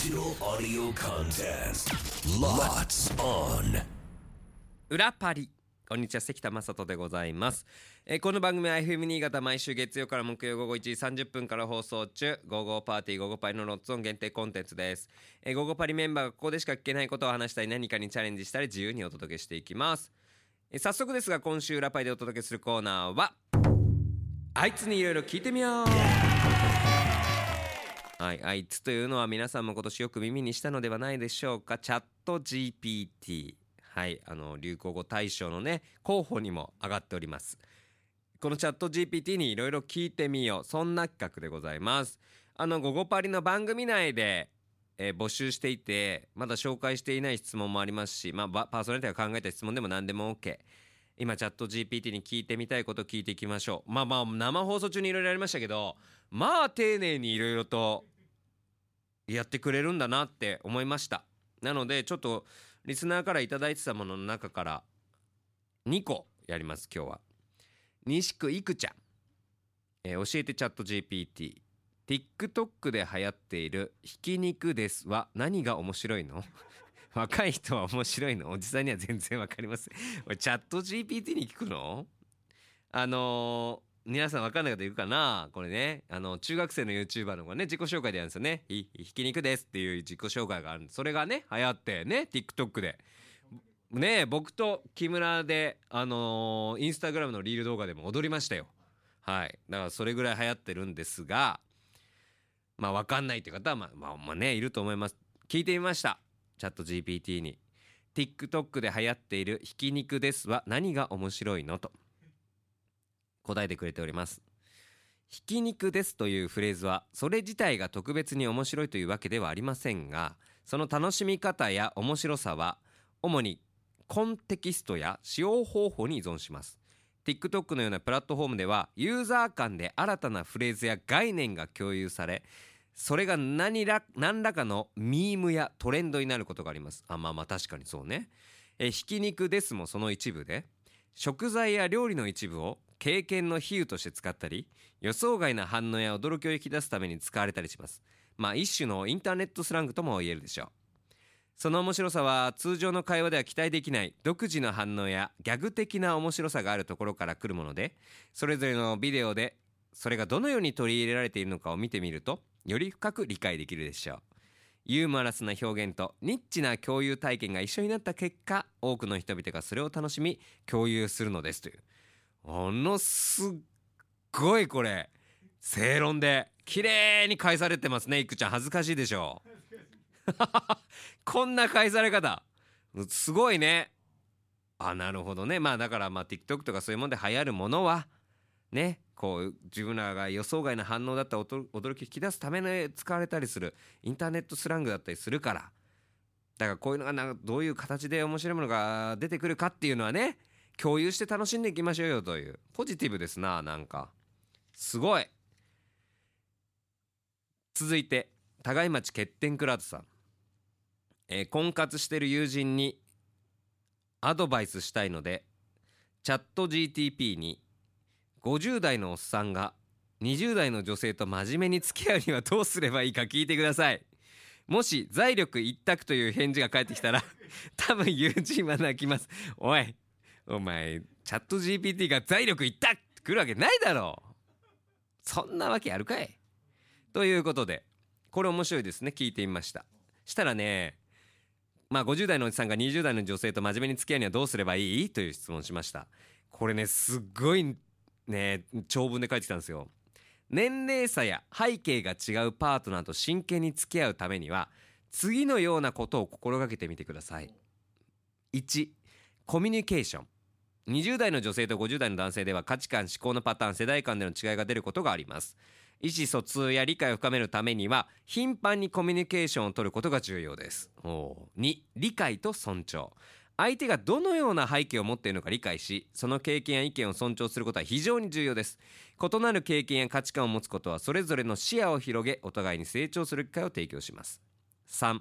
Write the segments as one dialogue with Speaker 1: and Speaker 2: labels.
Speaker 1: Digital audio contest. Lots on.
Speaker 2: 裏パリ。こんにちは関田正人でございます、えーこの番組は FM 新潟毎週月曜から木曜午後1時30分から放送中「午後パーティー午後パリ」のロッツオン限定コンテンツです、えー午後パリメンバーがここでしか聞けないことを話したり何かにチャレンジしたり自由にお届けしていきます、えー早速ですが今週裏パリでお届けするコーナーはあいつにいろいろ聞いてみよう。はい、あいつというのは皆さんも今年よく耳にしたのではないでしょうか。チャット GPT はいあの流行語大賞のね候補にも上がっております。このチャット GPT にいろいろ聞いてみよう。そんな企画でございます。あの「午後パリ」の番組内で、えー募集していてまだ紹介していない質問もありますし、まあ、パーソナリティが考えた質問でも何でも OK 今チャット GPT に聞いてみたいこと聞いていきましょう。まあまあ生放送中にいろいろありましたけどまあ丁寧にいろいろとやってくれるんだなって思いました。なのでちょっとリスナーから頂いてたものの中から2個やります今日は。西区いくちゃん、えー教えてチャット GPT TikTok で流行っている「ひき肉です」は何が面白いの？若い人は面白いの？おじさんには全然わかりますこれチャット GPT に聞くの？あのー皆さんわかんない方いるかな？これね。あの中学生の YouTuber の子がね自己紹介でやるんですよねひひき肉ですっていう自己紹介がある。んでそれがね流行ってね TikTok で。ね僕と木村であのーインスタグラムのリール動画でも踊りましたよ。はい。だからそれぐらい流行ってるんですがまあわかんないって方はまあまあまあねいると思います。聞いてみました。チャット GPT に。TikTok で流行っているひき肉ですは何が面白いの？と。答えてくれております。ひき肉ですというフレーズはそれ自体が特別に面白いというわけではありませんがその楽しみ方や面白さは主にコンテキストや使用方法に依存します。TikTok のようなプラットフォームではユーザー間で新たなフレーズや概念が共有されそれが何ら何らかのミームやトレンドになることがあります。あまあまあ確かにそうね。えひき肉ですもその一部で食材や料理の一部を経験の比喩として使ったり予想外な反応や驚きを引き出すために使われたりします。まあ一種のインターネットスラングとも言えるでしょう。その面白さは通常の会話では期待できない独自の反応やギャグ的な面白さがあるところから来るものでそれぞれのビデオでそれがどのように取り入れられているのかを見てみるとより深く理解できるでしょう。ユーモラスな表現とニッチな共有体験が一緒になった結果多くの人々がそれを楽しみ共有するのですという。ものすっごいこれ。正論で綺麗に返されてますね。いくちゃん恥ずかしいでしょ。こんな返され方。すごいね。あなるほどね。まあだからまあ TikTok とかそういうもので流行るものはねこう自分らが予想外な反応だった驚驚き引き出すために使われたりする。インターネットスラングだったりするから。だからこういうのがなんかどういう形で面白いものが出てくるかっていうのはね共有して楽しんでいきましょうよという。ポジティブですななんか。すごい。続いて互い町欠点クラウドさん、えー婚活してる友人にアドバイスしたいのでチャット GTP に50代のおっさんが20代の女性と真面目に付き合うにはどうすればいいか聞いてください。もし財力一択という返事が返ってきたら多分友人は泣きます。おい。お前チャット GPT が財力一択って来るわけないだろ。うそんなわけあるかい。ということでこれ面白いですね。聞いてみました。したらねまあ50代のおじさんが20代の女性と真面目に付き合うにはどうすればいい？という質問しました。これねすっごいね長文で書いてきたんですよ。年齢差や背景が違うパートナーと真剣に付き合うためには次のようなことを心がけてみてください。1コミュニケーション。20代の女性と50代の男性では価値観思考のパターン世代間での違いが出ることがあります。意思疎通や理解を深めるためには頻繁にコミュニケーションを取ることが重要です。2理解と尊重。相手がどのような背景を持っているのか理解しその経験や意見を尊重することは非常に重要です。異なる経験や価値観を持つことはそれぞれの視野を広げお互いに成長する機会を提供します。3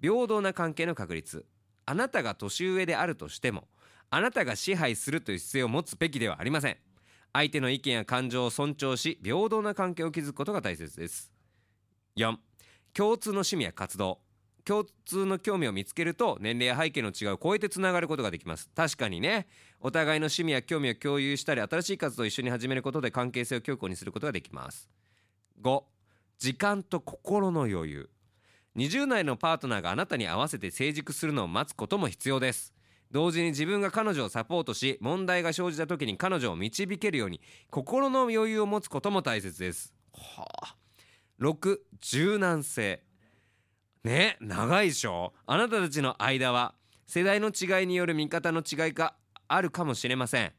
Speaker 2: 平等な関係の確立。あなたが年上であるとしてもあなたが支配するという姿勢を持つべきではありません。相手の意見や感情を尊重し平等な関係を築くことが大切です。4共通の趣味や活動。共通の興味を見つけると年齢や背景の違いを超えてつながることができます。確かにね。お互いの趣味や興味を共有したり新しい活動を一緒に始めることで関係性を強固にすることができます。5時間と心の余裕。20代のパートナーがあなたに合わせて成熟するのを待つことも必要です。同時に自分が彼女をサポートし問題が生じた時に彼女を導けるように心の余裕を持つことも大切です。はあ。6柔軟性。ね長いでしょ？あなたたちの間は世代の違いによる見方の違いがあるかもしれません。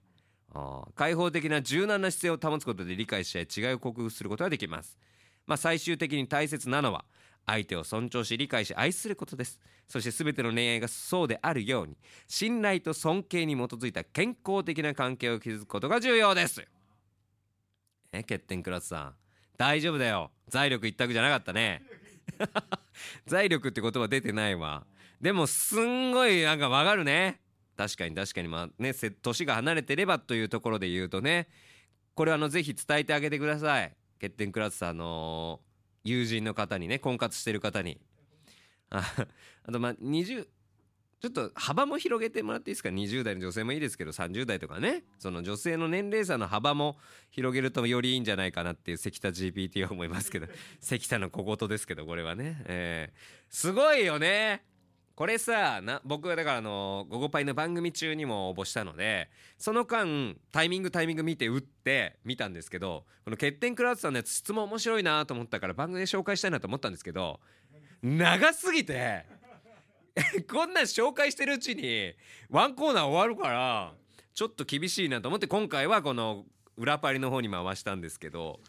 Speaker 2: あ開放的な柔軟な姿勢を保つことで理解し合い違いを克服することができます。まあ最終的に大切なのは相手を尊重し理解し愛することです。そして全ての恋愛がそうであるように信頼と尊敬に基づいた健康的な関係を築くことが重要です。え欠点クラスさん。大丈夫だよ。財力一択じゃなかったね。財力って言葉出てないわ。でもすんごいなんかわかるね。確かに確かに。まあね年が離れてればというところで言うとね。これあのぜひ伝えてあげてください。欠点クラスさんの友人の方にね婚活してる方に。あ あとま20ちょっと幅も広げてもらっていいですか？20代の女性もいいですけど30代とかね。その女性の年齢差の幅も広げるとよりいいんじゃないかなっていう関田 GPT は思いますけど。関田の小言ですけどこれはね、えーすごいよね。これさな僕はだからあの「午後パイ」の番組中にも応募したのでその間タイミングタイミング見て打って見たんですけどこの欠点クラウドさんのやつ質問面白いなと思ったから番組で紹介したいなと思ったんですけど長すぎて こんなん紹介してるうちにワンコーナー終わるからちょっと厳しいなと思って今回はこの裏パリの方に回したんですけど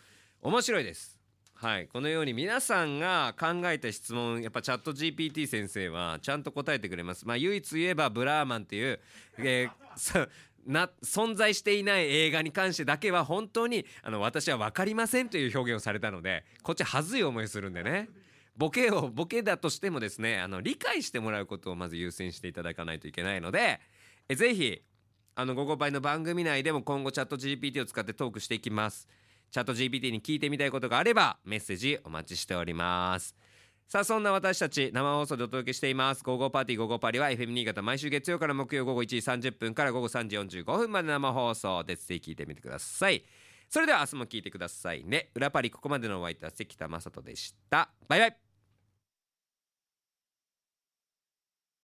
Speaker 2: 面白いです。はい、このように皆さんが考えた質問やっぱチャット GPT 先生はちゃんと答えてくれます。まあ唯一言えばブラーマンっていう、えーな存在していない映画に関してだけは本当にあの私は分かりませんという表現をされたのでこっちはずい思いするんでね。ボケをボケだとしてもですねあの理解してもらうことをまず優先していただかないといけないのでえぜひあの「午後パイ」の番組内でも今後チャット GPT を使ってトークしていきます。チャット GPT に聞いてみたいことがあればメッセージお待ちしております。さあそんな私たち生放送でお届けしています「午後パーティー午後パーリ」は FM 新潟毎週月曜から木曜午後1時30分から午後3時45分まで生放送です。ぜひ聞いてみてください。それでは明日も聞いてくださいね。裏パリここまでのお相手は関田正人でした。バイバイ。